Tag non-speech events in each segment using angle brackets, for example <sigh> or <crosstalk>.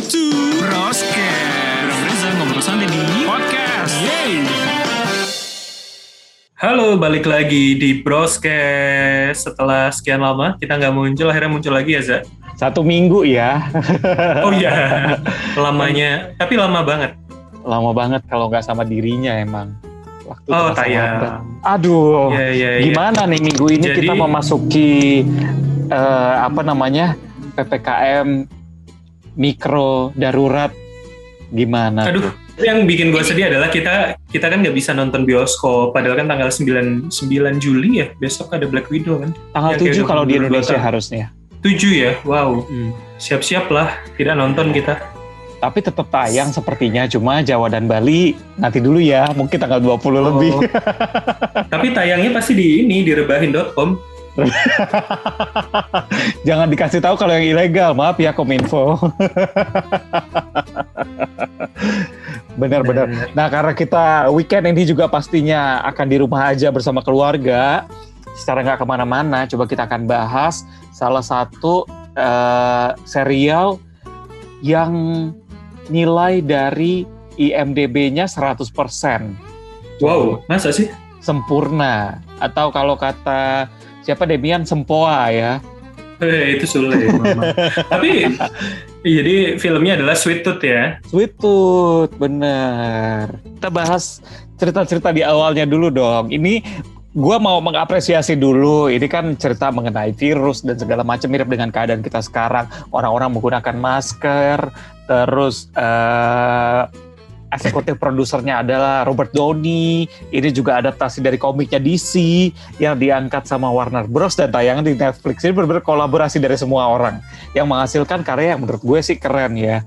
back to Broscast. Bro Reza ngobrol santai di podcast. Yeay. Halo, balik lagi di Broscast. Setelah sekian lama kita nggak muncul, akhirnya muncul lagi ya, Za? Satu minggu ya. <laughs> Oh iya, lamanya, tapi lama banget. Lama banget kalau nggak sama dirinya emang. Waktu Oh, tayang. Aduh, Iya, iya, iya. gimana nih minggu ini Jadi- kita memasuki eh, apa namanya ppkm mikro darurat gimana? Aduh, yang bikin gue sedih adalah kita kita kan nggak bisa nonton bioskop. Padahal kan tanggal 9, 9 Juli ya, besok ada Black Widow kan. Tanggal ya, kayak 7 kalau di Indonesia bener-bener. harusnya. 7 ya, wow. Siap-siap lah, tidak nonton kita. Tapi tetap tayang sepertinya cuma Jawa dan Bali nanti dulu ya, mungkin tanggal 20 lebih. Oh. <laughs> tapi tayangnya pasti di ini, di rebahin.com. <laughs> Jangan dikasih tahu kalau yang ilegal, maaf ya Kominfo. <laughs> Benar-benar. Nah, karena kita weekend ini juga pastinya akan di rumah aja bersama keluarga, secara nggak ke mana-mana, coba kita akan bahas salah satu eh, serial yang nilai dari IMDB-nya 100%. Wow, masa sih? Sempurna. Atau kalau kata siapa Demian Sempoa ya. Eh, itu sulit. <laughs> Tapi jadi filmnya adalah Sweet Tooth ya. Sweet Tooth, bener. Kita bahas cerita-cerita di awalnya dulu dong. Ini gua mau mengapresiasi dulu. Ini kan cerita mengenai virus dan segala macam mirip dengan keadaan kita sekarang. Orang-orang menggunakan masker, terus eh eksekutif produsernya adalah Robert Downey. Ini juga adaptasi dari komiknya DC yang diangkat sama Warner Bros dan tayangan di Netflix. Ini benar-benar kolaborasi dari semua orang yang menghasilkan karya yang menurut gue sih keren ya.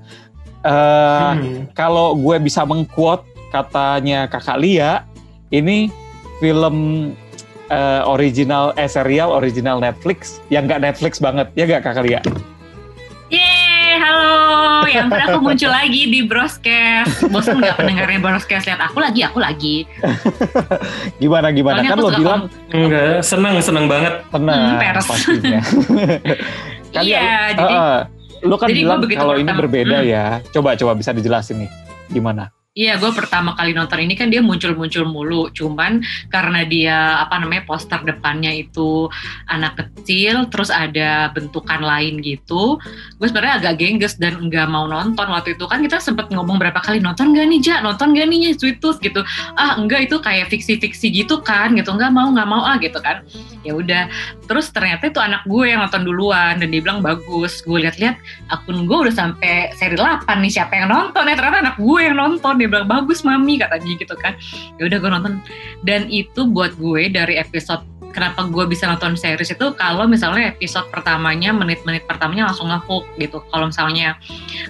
Eh, Hmm. Kalau gue bisa mengquote katanya Kakak Lia, ini film eh, original eh serial original Netflix yang nggak Netflix banget ya nggak Kakak Lia? Halo. Yang pada aku muncul lagi di Broscast. Bosan nggak pendengarnya Broscast? Lihat aku lagi, aku lagi. <laughs> Gimana gimana Soalnya kan lo bilang Enggak, senang senang banget. tenang Hmm, pastinya. <laughs> Kan Iya, ya, jadi eh, lo kan jadi bilang kalau ini berbeda Hmm. ya. Coba coba bisa dijelasin nih gimana? Iya, gue pertama kali nonton ini kan dia muncul-muncul mulu. Cuman karena dia apa namanya poster depannya itu anak kecil, terus ada bentukan lain gitu. Gue sebenarnya agak gengges dan nggak mau nonton waktu itu kan kita sempet ngomong berapa kali nonton gak nih Ja, nonton gak nih Sweet Tooth gitu. Ah enggak itu kayak fiksi-fiksi gitu kan, gitu nggak mau nggak mau ah gitu kan. Ya udah. Terus ternyata itu anak gue yang nonton duluan dan dia bilang bagus. Gue lihat-lihat akun gue udah sampai seri 8 nih siapa yang nonton ya ternyata anak gue yang nonton dia bilang bagus mami katanya gitu kan. Ya udah gue nonton. Dan itu buat gue dari episode kenapa gue bisa nonton series itu kalau misalnya episode pertamanya menit-menit pertamanya langsung ngehook gitu. Kalau misalnya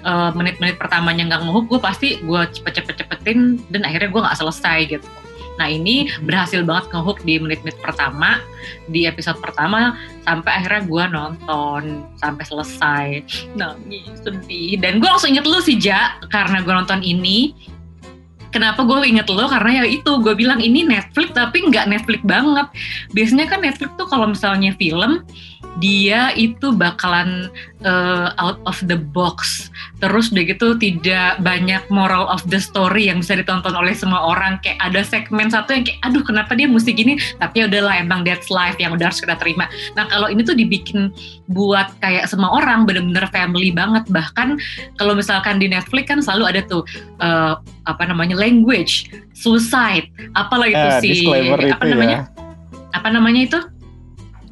eh, menit-menit pertamanya nggak ngehook gue pasti gue cepet-cepet-cepetin dan akhirnya gue nggak selesai gitu. Nah ini berhasil banget ngehook di menit-menit pertama di episode pertama sampai akhirnya gue nonton sampai selesai. Nangis sedih. Dan gue langsung inget lu sih Ja karena gue nonton ini kenapa gue inget lo? Karena ya itu gue bilang ini Netflix tapi nggak Netflix banget. Biasanya kan Netflix tuh kalau misalnya film dia itu bakalan uh, out of the box. Terus udah gitu tidak banyak moral of the story yang bisa ditonton oleh semua orang. Kayak ada segmen satu yang kayak aduh kenapa dia mesti gini? Tapi ya udahlah emang that's life yang udah harus kita terima. Nah kalau ini tuh dibikin buat kayak semua orang bener-bener family banget. Bahkan kalau misalkan di Netflix kan selalu ada tuh uh, apa namanya language suicide. Apalah itu Eh, sih? apa itu namanya? Ya. apa namanya itu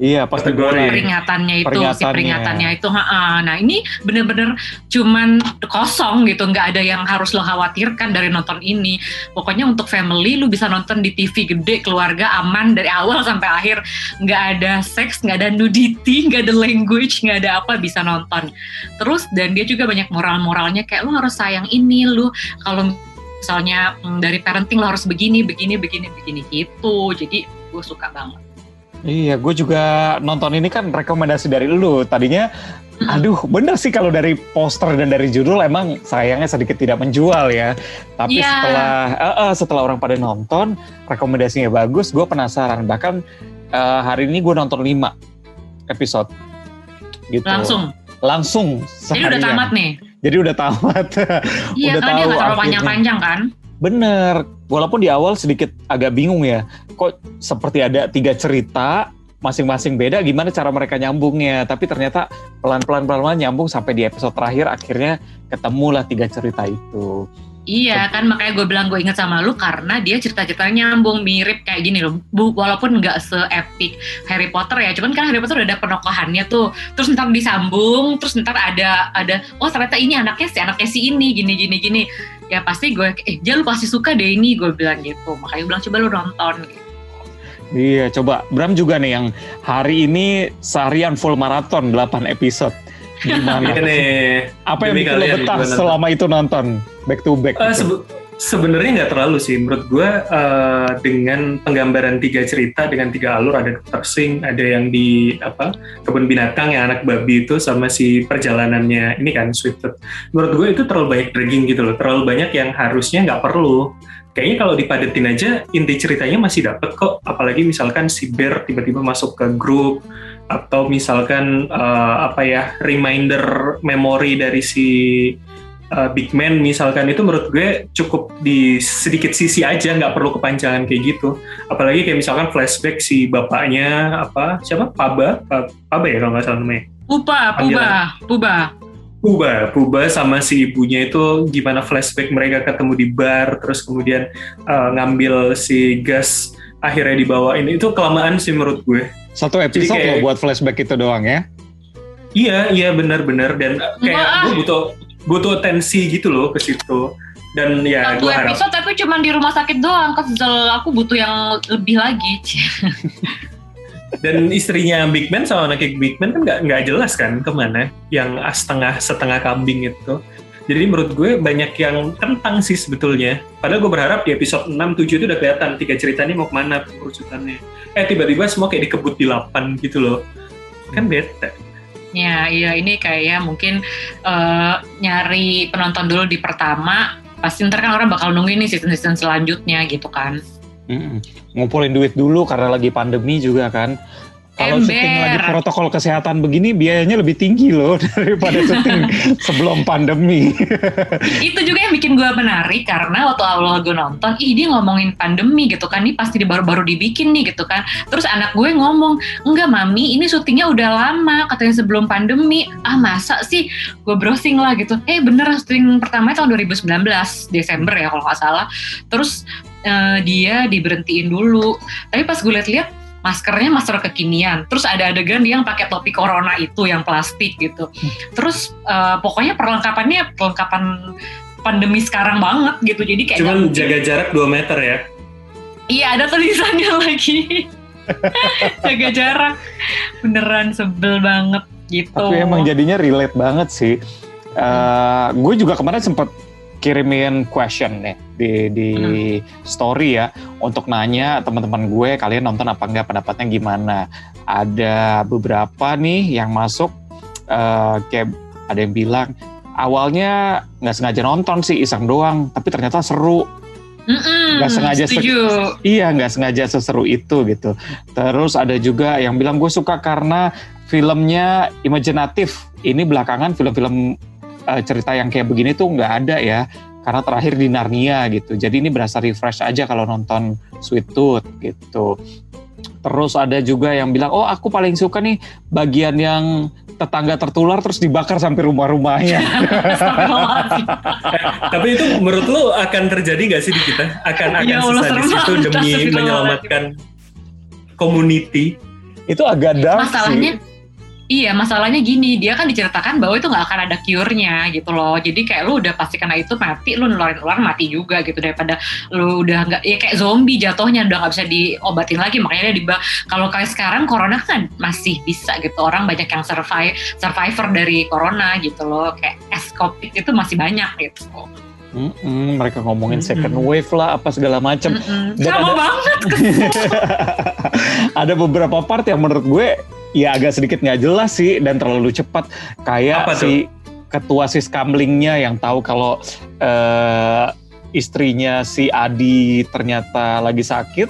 Iya pasti Kategori. peringatannya itu si Peringatannya. peringatannya itu ha-ha. nah ini bener-bener cuman kosong gitu nggak ada yang harus lo khawatirkan dari nonton ini pokoknya untuk family lu bisa nonton di TV gede keluarga aman dari awal <laughs> sampai akhir nggak ada seks nggak ada nudity nggak ada language nggak ada apa bisa nonton terus dan dia juga banyak moral-moralnya kayak lu harus sayang ini lu kalau misalnya mm, dari parenting lo harus begini begini begini begini gitu jadi gue suka banget Iya, gue juga nonton ini kan rekomendasi dari lu. Tadinya, aduh, bener sih kalau dari poster dan dari judul emang sayangnya sedikit tidak menjual ya. Tapi Iya. setelah eh, eh, setelah orang pada nonton, rekomendasinya bagus. Gue penasaran. Bahkan eh, hari ini gue nonton 5 episode. Gitu. langsung Langsung Jadi udah seharian. tamat nih. Jadi udah tamat. <laughs> Iya, udah dia tahu nggak terlalu panjang-panjang kan. Bener. Walaupun di awal sedikit agak bingung ya. Kok seperti ada tiga cerita masing-masing beda gimana cara mereka nyambungnya. Tapi ternyata pelan-pelan pelan-pelan nyambung sampai di episode terakhir akhirnya ketemulah tiga cerita itu. Iya kan makanya gue bilang gue inget sama lu karena dia cerita-ceritanya nyambung mirip kayak gini loh. Bu, walaupun nggak se-epic Harry Potter ya, cuman kan Harry Potter udah ada penokohannya tuh. Terus ntar disambung, terus ntar ada ada oh ternyata ini anaknya si anaknya si ini gini gini gini. Ya pasti gue eh Jal lu pasti suka deh ini gue bilang gitu. Makanya gue bilang coba lu nonton gitu. Iya, coba Bram juga nih yang hari ini seharian full maraton 8 episode. Gimana? Iya nih. Apa yang bikin lo betah selama itu nonton back to back? Eh, gitu? Sebe- Sebenarnya nggak terlalu sih, menurut gue eh, dengan penggambaran tiga cerita dengan tiga alur ada Dr. Sing, ada yang di apa kebun binatang yang anak babi itu sama si perjalanannya ini kan Sweet Tooth. Menurut gue itu terlalu banyak dragging gitu loh, terlalu banyak yang harusnya nggak perlu. Kayaknya kalau dipadetin aja inti ceritanya masih dapet kok, apalagi misalkan si Bear tiba-tiba masuk ke grup atau misalkan eh, apa ya reminder memori dari si uh, Big Man misalkan itu menurut gue cukup di sedikit sisi aja nggak perlu kepanjangan kayak gitu. Apalagi kayak misalkan flashback si bapaknya apa siapa? Paba? Pa- Paba ya kalau nggak salah namanya. Puba, Puba, Puba. Puba Puba sama si ibunya itu gimana flashback mereka ketemu di bar terus kemudian uh, ngambil si gas akhirnya dibawain. Itu kelamaan sih menurut gue. Satu episode kayak- lo buat flashback itu doang ya? Iya, iya benar-benar. Dan uh, kayak gue butuh butuh tensi gitu loh ke situ. Dan ya Satu gue harap episode tapi cuma di rumah sakit doang. Kesel aku butuh yang lebih lagi. <laughs> dan istrinya Big Man sama anaknya Big Man kan nggak nggak jelas kan ke mana yang setengah setengah kambing itu. Jadi menurut gue banyak yang kentang sih sebetulnya. Padahal gue berharap di episode 6, 7 itu udah kelihatan tiga cerita ini mau ke mana urutannya. Eh tiba-tiba semua kayak dikebut di 8 gitu loh. Kan bete. Ya, iya ini kayak mungkin eh, nyari penonton dulu di pertama. Pasti ntar kan orang bakal nungguin nih season-season selanjutnya gitu kan. Mm-mm. Ngumpulin duit dulu karena lagi pandemi juga kan. Kalau syuting lagi protokol kesehatan begini biayanya lebih tinggi loh <laughs> daripada syuting <laughs> sebelum pandemi. <laughs> itu juga yang bikin gue menarik karena waktu awal gue nonton, ih dia ngomongin pandemi gitu kan, ini pasti baru-baru dibikin nih gitu kan. Terus anak gue ngomong, enggak mami, ini syutingnya udah lama, katanya sebelum pandemi. Ah masa sih? Gue browsing lah gitu. Eh bener syuting pertama tahun 2019 Desember ya kalau nggak salah. Terus eh, dia diberhentiin dulu. Tapi pas gue liat-liat maskernya masker kekinian. Terus ada adegan dia yang pakai topi corona itu yang plastik gitu. Terus eh, pokoknya perlengkapannya perlengkapan pandemi sekarang banget gitu. Jadi kayak Cuman jaga jarak 2 meter ya. Iya ada tulisannya <laughs> lagi. jaga jarak. Beneran sebel banget gitu. Tapi emang jadinya relate banget sih. Eh, gue juga kemarin sempat kirimin question nih di di story ya untuk nanya teman-teman gue kalian nonton apa enggak pendapatnya gimana. Ada beberapa nih yang masuk eh, kayak ada yang bilang awalnya nggak sengaja nonton sih iseng doang tapi ternyata seru nggak sengaja se- setuju. Iya nggak sengaja seseru itu gitu. Terus ada juga yang bilang gue suka karena filmnya imajinatif. Ini belakangan film-film eh, cerita yang kayak begini tuh nggak ada ya. Karena terakhir di Narnia gitu. Jadi ini berasa refresh aja kalau nonton Sweet Tooth gitu. Terus ada juga yang bilang, oh aku paling suka nih bagian yang tetangga tertular terus dibakar sampai rumah-rumahnya. <laughs> Tapi itu menurut lu akan terjadi nggak sih di kita? Akan akan Ya Allah, sesadis serem itu banget. demi menyelamatkan community. itu agak dark Masalahnya sih. Iya, masalahnya gini, dia kan diceritakan bahwa itu nggak akan ada cure-nya gitu loh. Jadi kayak lu udah pasti kena itu mati, lu nularin orang mati juga gitu daripada lu udah nggak ya kayak zombie jatuhnya udah nggak bisa diobatin lagi. Makanya dia diba kalau kayak sekarang corona kan masih bisa gitu orang banyak yang survive survivor dari corona gitu loh. Kayak es covid itu masih banyak gitu. Mm-mm, mereka ngomongin Mm-mm. second wave lah apa segala macam. Mm-mm. Dan Sama ada- banget. <laughs> <laughs> ada beberapa part yang menurut gue ya agak sedikit nggak jelas sih dan terlalu cepat kayak Apa si ketua sis kamlingnya yang tahu kalau eh, istrinya si Adi ternyata lagi sakit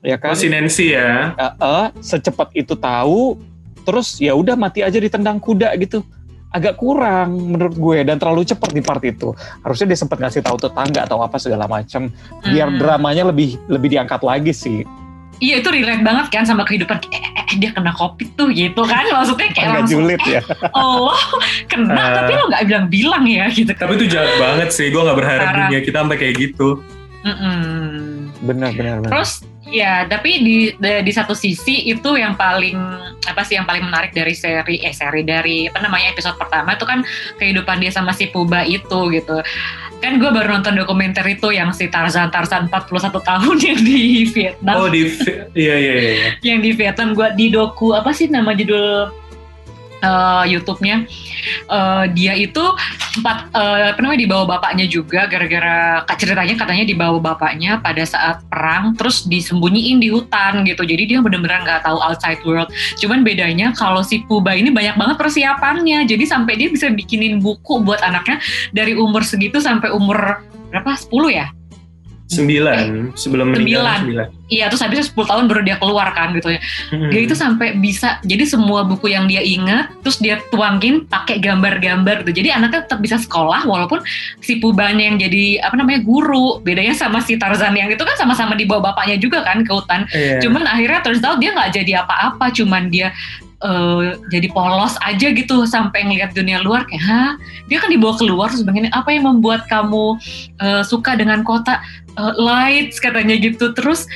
ya kan Oh, si Nancy ya. Eh, eh, secepat itu tahu terus ya udah mati aja ditendang kuda gitu agak kurang menurut gue dan terlalu cepat di part itu. Harusnya dia sempat ngasih tahu tetangga atau apa segala macam biar Hmm. dramanya lebih lebih diangkat lagi sih. Iya itu relate banget kan sama kehidupan eh, eh, eh, dia kena covid tuh gitu kan maksudnya kayak Agak langsung julid ya. oh kena Ah. tapi lo nggak bilang-bilang ya gitu Tapi itu jahat banget sih. Gue nggak berharap Parah. dunia kita sampai kayak gitu. Mm-mm. Benar benar benar. Terus ya, tapi di, di di satu sisi itu yang paling apa sih yang paling menarik dari seri eh seri dari apa namanya episode pertama itu kan kehidupan dia sama si Puba itu gitu. Kan gue baru nonton dokumenter itu yang si Tarzan Tarzan 41 tahun <laughs> yang di Vietnam. Oh di iya iya iya. iya. yang di Vietnam gue di doku apa sih nama judul eh, YouTube-nya Eh, dia itu empat eh, apa namanya dibawa bapaknya juga gara-gara ceritanya katanya dibawa bapaknya pada saat perang terus disembunyiin di hutan gitu. Jadi dia bener-bener nggak tahu outside world. Cuman bedanya kalau si Puba ini banyak banget persiapannya. Jadi sampai dia bisa bikinin buku buat anaknya dari umur segitu sampai umur berapa? 10 ya Sembilan sebelum meninggal Sembilan. sembilan. Iya, terus habisnya 10 tahun baru dia keluar kan gitu ya. Hmm. Dia itu sampai bisa, jadi semua buku yang dia ingat, terus dia tuangin pakai gambar-gambar gitu. Jadi anaknya tetap bisa sekolah, walaupun si Pubanya yang jadi apa namanya guru. Bedanya sama si Tarzan yang itu kan sama-sama dibawa bapaknya juga kan ke hutan. Iya. Cuman akhirnya turns out dia nggak jadi apa-apa, cuman dia eh, jadi polos aja gitu sampai ngeliat dunia luar kayak, hah? Dia kan dibawa keluar terus begini, apa yang membuat kamu eh, suka dengan kota Eh, lights katanya gitu. Terus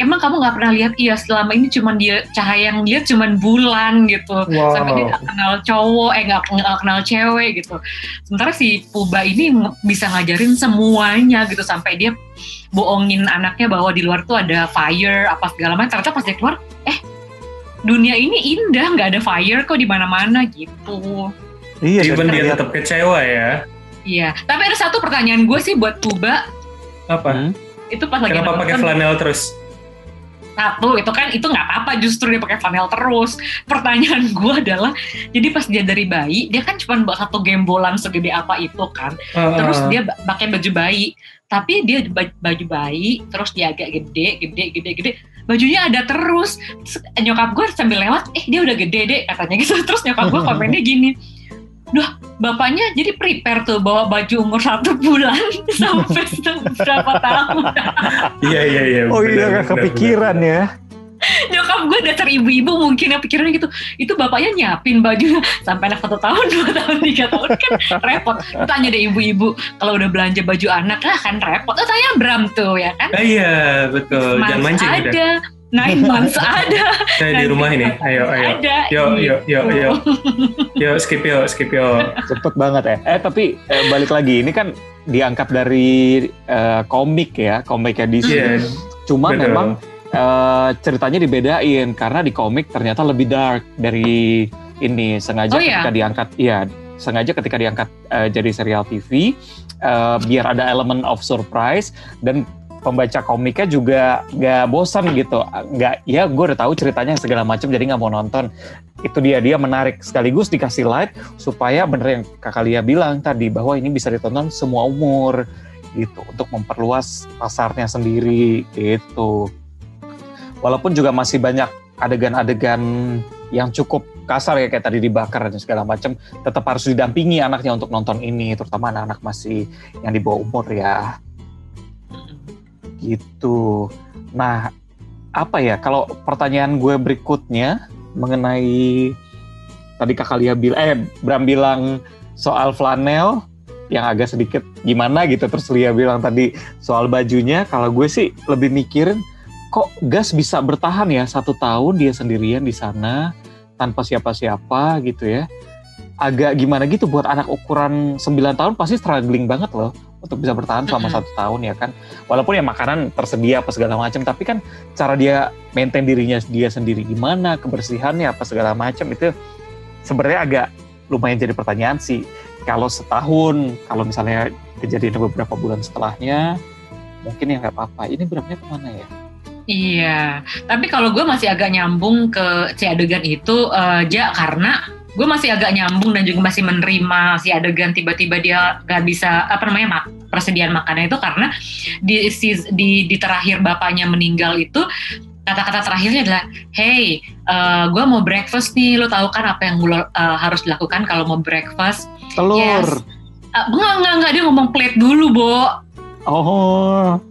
emang kamu nggak pernah lihat iya selama ini cuman dia cahaya yang lihat cuman bulan gitu Wow. sampai dia nggak kenal cowok eh nggak nggak kenal cewek gitu sementara si Puba ini bisa ngajarin semuanya gitu sampai dia bohongin anaknya bahwa di luar tuh ada fire apa segala macam ternyata pas dia keluar eh dunia ini indah nggak ada fire kok di mana-mana gitu Iya, Even dia tetap kecewa ya. iya tapi ada satu pertanyaan gue sih buat Puba Apa? Hmm? itu pas lagi Kenapa pakai flanel terus? satu itu kan itu nggak apa-apa justru dia pakai flanel terus pertanyaan <laughs> gue adalah jadi pas dia dari bayi dia kan cuma bawa satu gembolan segede apa itu kan terus Ah, dia ba- pakai baju bayi tapi dia ba- baju bayi terus dia agak gede gede gede gede bajunya ada terus Terus nyokap gue sambil lewat eh dia udah gede deh katanya gitu <laughs> terus nyokap gue komennya gini Duh, bapaknya jadi prepare tuh bawa baju umur satu bulan <laughs> sampai <laughs> berapa tahun. Iya iya iya. Oh iya, benar, kepikiran ya. Gue dasar ibu-ibu mungkin yang pikirannya gitu. Itu bapaknya nyiapin baju sampai anak satu tahun, <laughs> dua tahun, tiga tahun kan repot. Tanya deh ibu-ibu kalau udah belanja baju anak lah kan repot. Oh tanya Bram tuh ya kan. Ah, iya betul. Jangan Months mancing udah. ada, nine months ada. Saya di rumah ini. Ayo ayo. Ada. Yuk gitu. yuk yuk yuk. Yuk skip yuk skip yuk. Cepet banget ya. Eh tapi eh, balik lagi, ini kan diangkat dari eh, komik ya, komiknya DC. Iya. Cuma betul. memang eh, ceritanya dibedain karena di komik ternyata lebih dark dari ini. Sengaja Oh, iya? ketika diangkat, iya sengaja ketika diangkat eh, jadi serial TV eh, biar ada elemen of surprise dan pembaca komiknya juga nggak bosan gitu nggak ya gue udah tahu ceritanya segala macam jadi nggak mau nonton itu dia dia menarik sekaligus dikasih light supaya bener yang kakak Lia bilang tadi bahwa ini bisa ditonton semua umur gitu untuk memperluas pasarnya sendiri gitu walaupun juga masih banyak adegan-adegan yang cukup kasar ya kayak tadi dibakar dan segala macam tetap harus didampingi anaknya untuk nonton ini terutama anak-anak masih yang di bawah umur ya. Gitu. Nah apa ya kalau pertanyaan gue berikutnya mengenai tadi kakak Lia bilang eh Bram bilang soal flanel yang agak sedikit gimana gitu terus Lia bilang tadi soal bajunya kalau gue sih lebih mikirin kok gas bisa bertahan ya? Satu tahun dia sendirian di sana tanpa siapa-siapa gitu ya. Agak gimana gitu buat anak ukuran 9 tahun pasti struggling banget loh untuk bisa bertahan selama satu tahun ya kan. Walaupun ya makanan tersedia apa segala macam tapi kan cara dia maintain dirinya dia sendiri gimana kebersihannya apa segala macam itu sebenarnya agak lumayan jadi pertanyaan sih. Kalau setahun kalau misalnya kejadian beberapa bulan setelahnya mungkin ya nggak apa-apa. Ini beratnya ke mana ya Iya, tapi kalau gue masih agak nyambung ke si adegan itu, eh, ja karena gue masih agak nyambung dan juga masih menerima si adegan tiba-tiba dia gak bisa apa namanya mak persediaan makanan itu karena di, si- di di terakhir bapaknya meninggal itu kata-kata terakhirnya adalah, hey, gue mau breakfast nih, lo tahu kan apa yang lo uh, harus dilakukan kalau mau breakfast? Telur. Yes. Uh, enggak, enggak, enggak, dia ngomong plate dulu, Bo. Oh.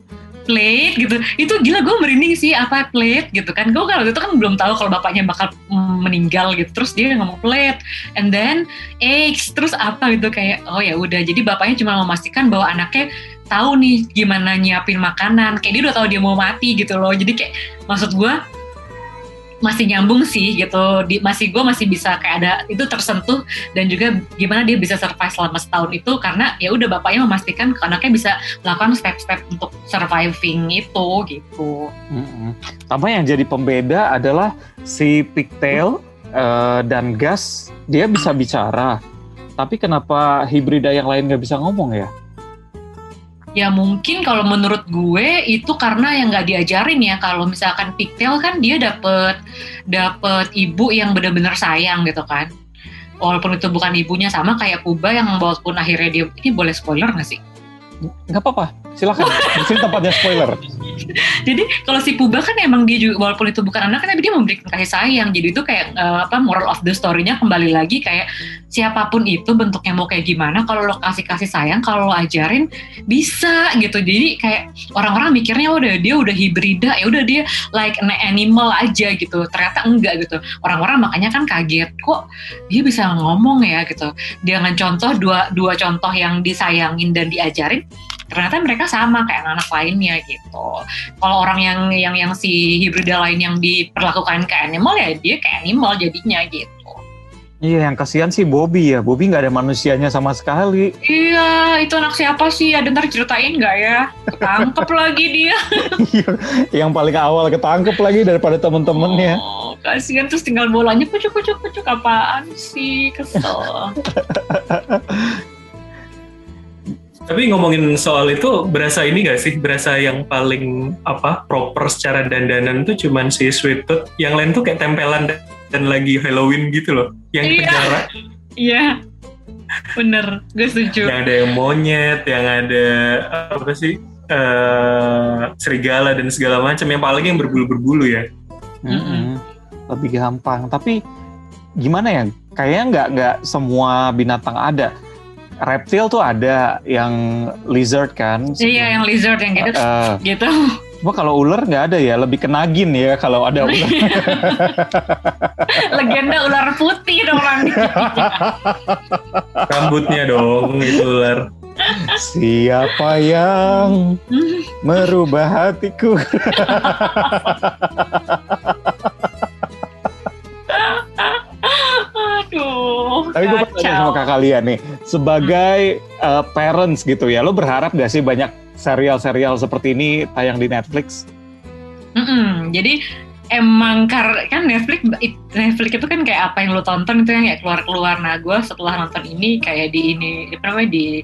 Plate gitu. Itu gila gue merinding sih apa plate gitu kan. Gue kalau itu kan belum tahu kalau bapaknya bakal mm, meninggal gitu. Terus dia ngomong plate. And then eggs. Terus apa gitu kayak oh ya udah. Jadi bapaknya cuma memastikan bahwa anaknya tahu nih gimana nyiapin makanan. Kayak dia udah tahu dia mau mati gitu loh. Jadi kayak maksud gue masih nyambung sih gitu di, masih gue masih bisa kayak ada itu tersentuh dan juga gimana dia bisa survive selama setahun itu karena ya udah bapaknya memastikan anaknya bisa melakukan step-step untuk surviving itu gitu. Tambah yang jadi pembeda adalah si Pigtail uh, dan Gas dia bisa bicara, tapi kenapa hibrida yang lain nggak bisa ngomong ya? Ya mungkin kalau menurut gue itu karena yang nggak diajarin ya kalau misalkan pigtail kan dia dapet dapet ibu yang benar-benar sayang gitu kan. Walaupun itu bukan ibunya sama kayak Kuba yang walaupun akhirnya dia ini boleh spoiler nggak sih? Nggak apa-apa, silakan. Di sini tempatnya spoiler. Jadi kalau si Puba kan emang dia juga walaupun itu bukan anak kan tapi dia memberikan kasih sayang. Jadi itu kayak uh, apa moral of the story-nya kembali lagi kayak siapa pun itu bentuknya mau kayak gimana kalau lo kasih kasih sayang kalau lo ajarin bisa gitu. Jadi kayak orang-orang mikirnya udah dia udah hibrida ya udah dia like an animal aja gitu. Ternyata enggak gitu. Orang-orang makanya kan kaget kok dia bisa ngomong ya gitu. Dengan contoh dua dua contoh yang disayangin dan diajarin ternyata mereka sama kayak anak-anak lainnya gitu. Kalau orang yang yang yang si hibrida lain yang diperlakukan kayak animal ya dia kayak animal jadinya gitu. Iya, yang kasihan sih Bobby ya. Bobby nggak ada manusianya sama sekali. Iya, itu anak siapa sih? Ada ntar ceritain nggak ya? Ketangkep <laughs> lagi dia. Iya, yang paling awal ketangkep lagi daripada temen-temennya. Oh, kasihan terus tinggal bolanya pucuk apaan sih? Kesel. <laughs> Tapi ngomongin soal itu berasa ini gak sih? Berasa yang paling apa proper secara dandanan tuh cuman si Sweet Tooth. Yang lain tuh kayak tempelan dan lagi Halloween gitu loh. Yang Iya. penjara. Iya, bener. Gue setuju. yang ada yang monyet, yang ada apa sih? eh serigala dan segala macam. Yang paling yang berbulu-berbulu ya. Mm-mm. Lebih gampang. Tapi gimana ya? Kayaknya nggak nggak semua binatang ada. Reptil tuh ada yang lizard kan. Iya, yang lizard yang gitu. Eh, gitu. Cuma kalau ular nggak ada ya, lebih kenagin ya kalau ada <laughs> ular. Legenda ular putih dong orang. <laughs> Rambutnya dong itu ular. Siapa yang merubah hatiku? <laughs> Tapi gue tanya sama kakak kalian nih, sebagai uh, parents gitu ya, lo berharap gak sih banyak serial-serial seperti ini tayang di Netflix? Mm-mm, jadi emang kar kan Netflix Netflix itu kan kayak apa yang lo tonton itu yang kayak keluar keluar nah gue setelah nonton ini kayak di ini apa namanya di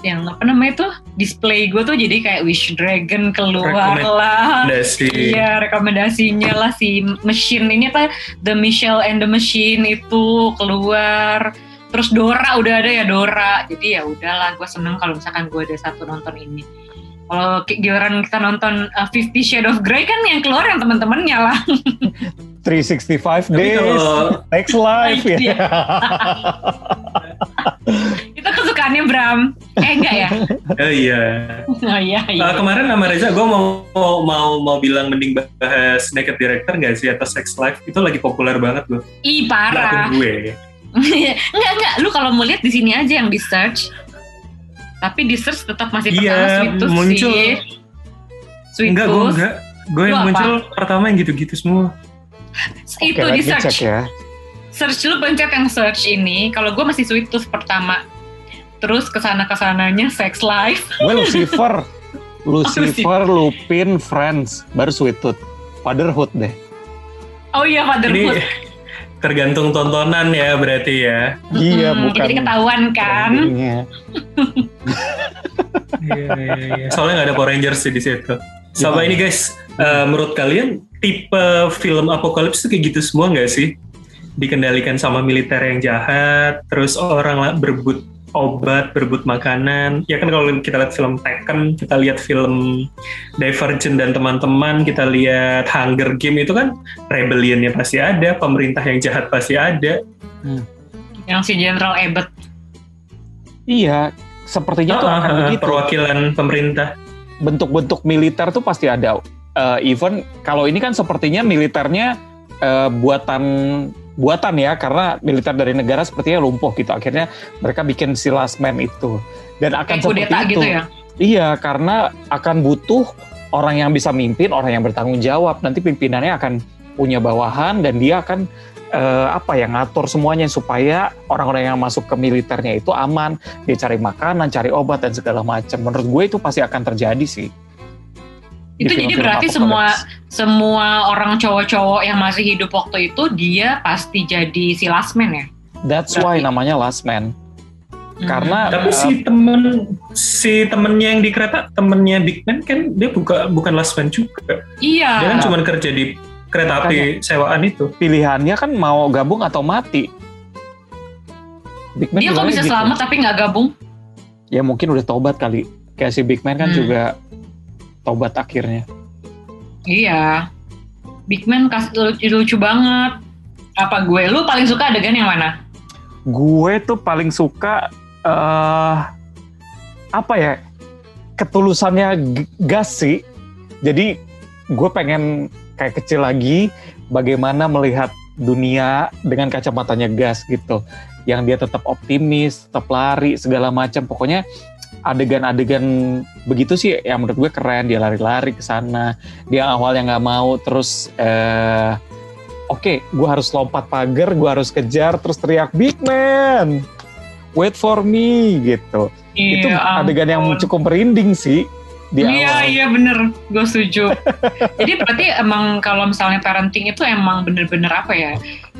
yang apa namanya tuh display gue tuh jadi kayak Wish Dragon keluar lah. Dasi. Iya rekomendasinya lah si Machine ini apa The Michelle and the Machine itu keluar. Terus Dora udah ada ya Dora. Jadi ya udahlah gue seneng kalau misalkan gue ada satu nonton ini. Kalau giliran kita nonton uh, Fifty Shades of Grey kan yang keluar yang teman-temannya lah. <laughs> 365 Tapi days, next life ya. <laughs> <laughs> Kesukaannya Bram eh enggak ya <laughs> oh iya. oh iya iya Uh, kemarin sama Reza gue mau, mau mau mau bilang mending bahas Naked Director nggak sih atau Sex Life itu lagi populer banget loh. ih parah akun gue. <laughs> enggak enggak lu kalau mau lihat di sini aja yang di search tapi di search tetap masih Iya, pertama Sweet Tooth muncul. sih Sweet Enggak gue enggak. Gue yang apa? muncul pertama yang gitu-gitu semua. itu Oke, di search ya. search lu pencet yang search ini kalau gue masih Sweet Tooth pertama terus ke sana ke sananya Sex Life <laughs> Gue Lucifer. Lucifer, Lupin, Friends, baru Sweet Tooth. Fatherhood deh. oh iya Ini Fatherhood tergantung tontonan ya berarti ya. Iya, Hmm, bukan. jadi ketahuan kan. <laughs> Iya, iya, iya. Soalnya nggak ada Power Rangers sih di situ. Sama Gimana? ini guys, eh, menurut kalian tipe film apokalips itu kayak gitu semua nggak sih? Dikendalikan sama militer yang jahat, terus orang lah berebut obat, berebut makanan. Ya kan kalau kita lihat film Tekken, kita lihat film Divergent dan teman-teman, kita lihat Hunger Game itu kan rebellionnya pasti ada, pemerintah yang jahat pasti ada. Yang si General Ebert. Iya, sepertinya tuh Ah, akan ah, begitu. perwakilan pemerintah. bentuk-bentuk militer tuh pasti ada. Eh, even kalau ini kan sepertinya militernya eh, buatan buatan ya karena militer dari negara sepertinya lumpuh gitu. Akhirnya mereka bikin si last man itu dan akan Kayak seperti kudeta itu. gitu ya. Iya, karena akan butuh orang yang bisa mimpin, orang yang bertanggung jawab. Nanti pimpinannya akan punya bawahan dan dia akan eh, apa ya ngatur semuanya supaya orang-orang yang masuk ke militernya itu aman. Dia cari makanan, cari obat dan segala macam. Menurut gue itu pasti akan terjadi sih. Itu jadi berarti semua semua orang cowok-cowok yang masih hidup waktu itu dia pasti jadi si last man ya. That's why berarti- namanya Last Man. Hmm. Karena Tapi si temen si temennya yang di kereta, temennya Big Man kan dia buka, bukan last man juga. iya. Dia kan cuma kerja di kereta api sewaan itu. pilihannya kan mau gabung atau mati. Big Man Dia kok bisa gitu. selamat tapi nggak gabung? Ya mungkin udah tobat kali. Kayak si Big Man kan Hmm. juga tobat akhirnya. Iya. Big Man kas, lucu, lucu banget. Apa gue? Lu paling suka adegan yang mana? Gue tuh paling suka eh apa ya ketulusannya gas sih. Jadi gue pengen kayak kecil lagi bagaimana melihat dunia dengan kacamatanya gas gitu. Yang dia tetap optimis, tetap lari segala macam. Pokoknya adegan-adegan begitu sih yang menurut gue keren. Dia lari-lari ke sana. Dia awalnya nggak mau terus eh oke, gue harus lompat pagar, gue harus kejar, terus teriak Big Man, wait for me gitu. itu Iya, adegan yang ampun. cukup merinding sih di Iya awal. iya bener, gue setuju. <laughs> Jadi berarti emang kalau misalnya parenting itu emang bener-bener apa ya?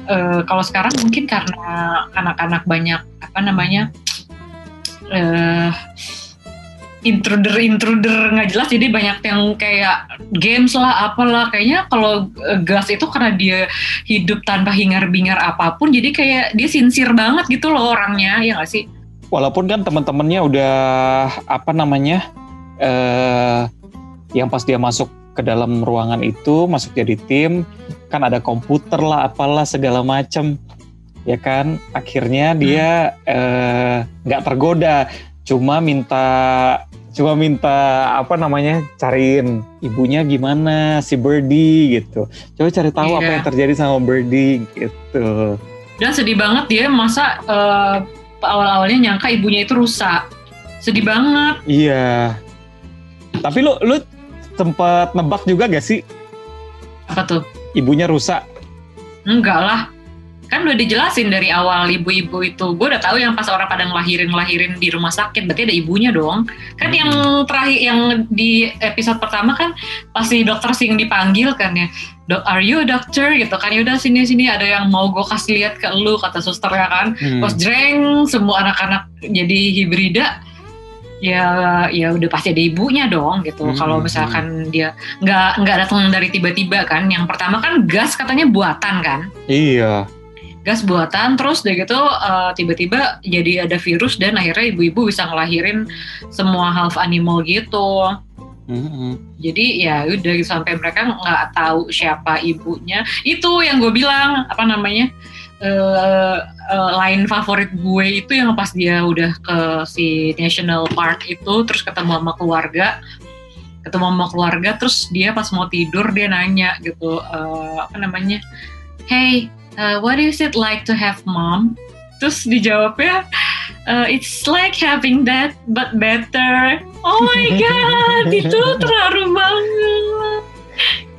eh, kalau sekarang mungkin karena anak-anak banyak apa namanya eh intruder-intruder nggak jelas. Jadi banyak yang kayak games lah apalah. Kayaknya kalau eh, gas itu karena dia hidup tanpa hingar-bingar apa pun jadi kayak dia sincere banget gitu loh orangnya ya nggak sih? Walaupun kan teman-temannya udah apa namanya eh yang pas dia masuk ke dalam ruangan itu masuk jadi tim kan ada komputer lah apalah segala macem ya kan akhirnya dia eh, nggak tergoda cuma minta cuma minta apa namanya cariin ibunya gimana si Birdie gitu coba cari tahu apa Iya. yang terjadi sama Birdie gitu dan sedih banget dia masa eh, awal-awalnya nyangka ibunya itu rusak sedih banget Iya. Tapi lu lu sempat nebak juga gak sih apa tuh ibunya rusak? Enggak lah. Kan udah dijelasin dari awal ibu-ibu itu. Gue udah tahu yang pas orang pada ngelahirin-ngelahirin di rumah sakit. Berarti ada ibunya dong. Kan Hmm. yang terakhir, yang di episode pertama kan pasti dokter Sing dipanggil kan ya. Are you a doctor? Gitu kan. Yaudah sini-sini ada yang mau gue kasih lihat ke lu, kata susternya kan. Hmm. Pas jreng, semua anak-anak jadi hibrida. Ya, ya udah pasti ada ibunya dong gitu. Hmm, Kalau hmm, misalkan dia nggak nggak datang dari tiba-tiba kan. Yang pertama kan gas katanya buatan kan Iya. Gas buatan terus udah gitu eh, tiba-tiba jadi ada virus dan akhirnya ibu-ibu bisa ngelahirin semua half animal gitu. Mm-mm. jadi ya udah gitu, sampai mereka nggak tahu siapa ibunya. Itu yang gue bilang apa namanya eh eh, line favorit gue itu yang pas dia udah ke si national park itu terus ketemu sama keluarga. Ketemu sama keluarga terus dia pas mau tidur dia nanya gitu eh, apa namanya hey uh, what is it like to have mom? Terus dijawabnya uh, it's like having that but better. Oh my <laughs> god itu terharu banget.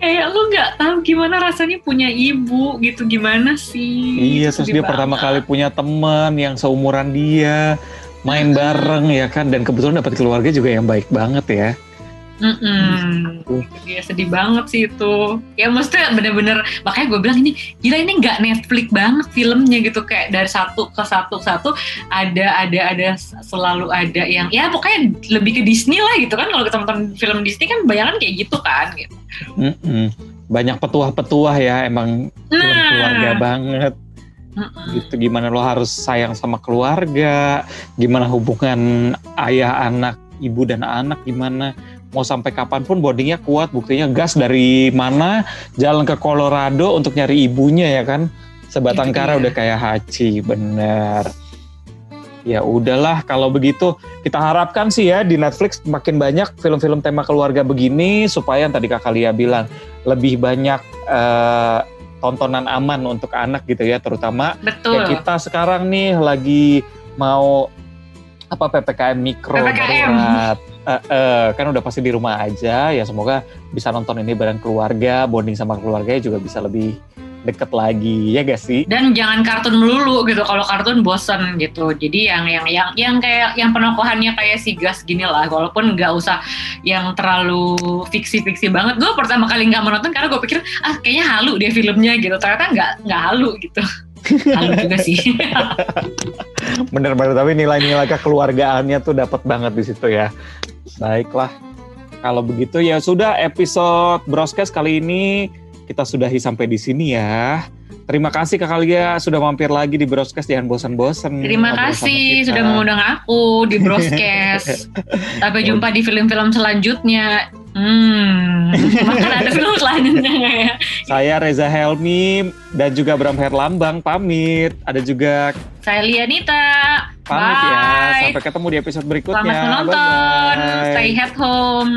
Kayak lu nggak tahu gimana rasanya punya ibu gitu gimana sih? Iya, terus dia pertama kali punya teman yang seumuran dia, main bareng ya kan? Dan kebetulan dapat keluarga juga yang baik banget ya. Mm-mm. Iya sedih banget sih itu. Ya maksudnya bener-bener makanya gue bilang ini gila ini nggak Netflix banget filmnya gitu kayak dari satu ke satu ke satu ada ada ada selalu ada yang ya pokoknya lebih ke Disney lah gitu kan kalau teman-teman film Disney kan bayangan kayak gitu kan. Gitu. Mm-mm. Banyak petuah-petuah ya emang film keluarga Nah banget. Mm-mm. gitu gimana lo harus sayang sama keluarga gimana hubungan ayah anak ibu dan anak gimana mau sampai kapan pun bondingnya kuat buktinya gas dari mana jalan ke Colorado untuk nyari ibunya ya kan sebatang kara udah kayak Haji bener ya udahlah kalau begitu kita harapkan sih ya di Netflix makin banyak film-film tema keluarga begini supaya yang tadi kakak Lia bilang lebih banyak eh, tontonan aman untuk anak gitu ya terutama Betul. kayak kita sekarang nih lagi mau apa ppkm mikro PPKM. darurat Eh, eh, kan udah pasti di rumah aja ya semoga bisa nonton ini bareng keluarga bonding sama keluarga juga bisa lebih deket lagi ya gak sih? Dan jangan kartun melulu gitu kalau kartun bosen gitu. Jadi yang yang yang yang kayak yang penokohannya kayak si gas gini lah walaupun nggak usah yang terlalu fiksi-fiksi banget. Gue pertama kali nggak menonton karena gue pikir ah kayaknya halu deh filmnya gitu. Ternyata nggak nggak halu gitu. <laughs> Halu juga sih. Bener-bener tapi nilai-nilai kekeluargaannya tuh dapat banget di situ ya baiklah. Kalau begitu ya sudah episode broadcast kali ini kita sudahi sampai di sini ya. Terima kasih Kak Lia sudah mampir lagi di broadcast jangan bosan-bosan terima kasih sudah mengundang aku di broadcast. <laughs> Sampai jumpa di film-film selanjutnya. Hmm makan ada film selanjutnya nggak ya? Saya Reza Helmi dan juga Bram Herlambang pamit. Ada juga saya Lianita pamit ya. Bye. Sampai ketemu di episode berikutnya. Selamat menonton. Bye-bye. Stay at home.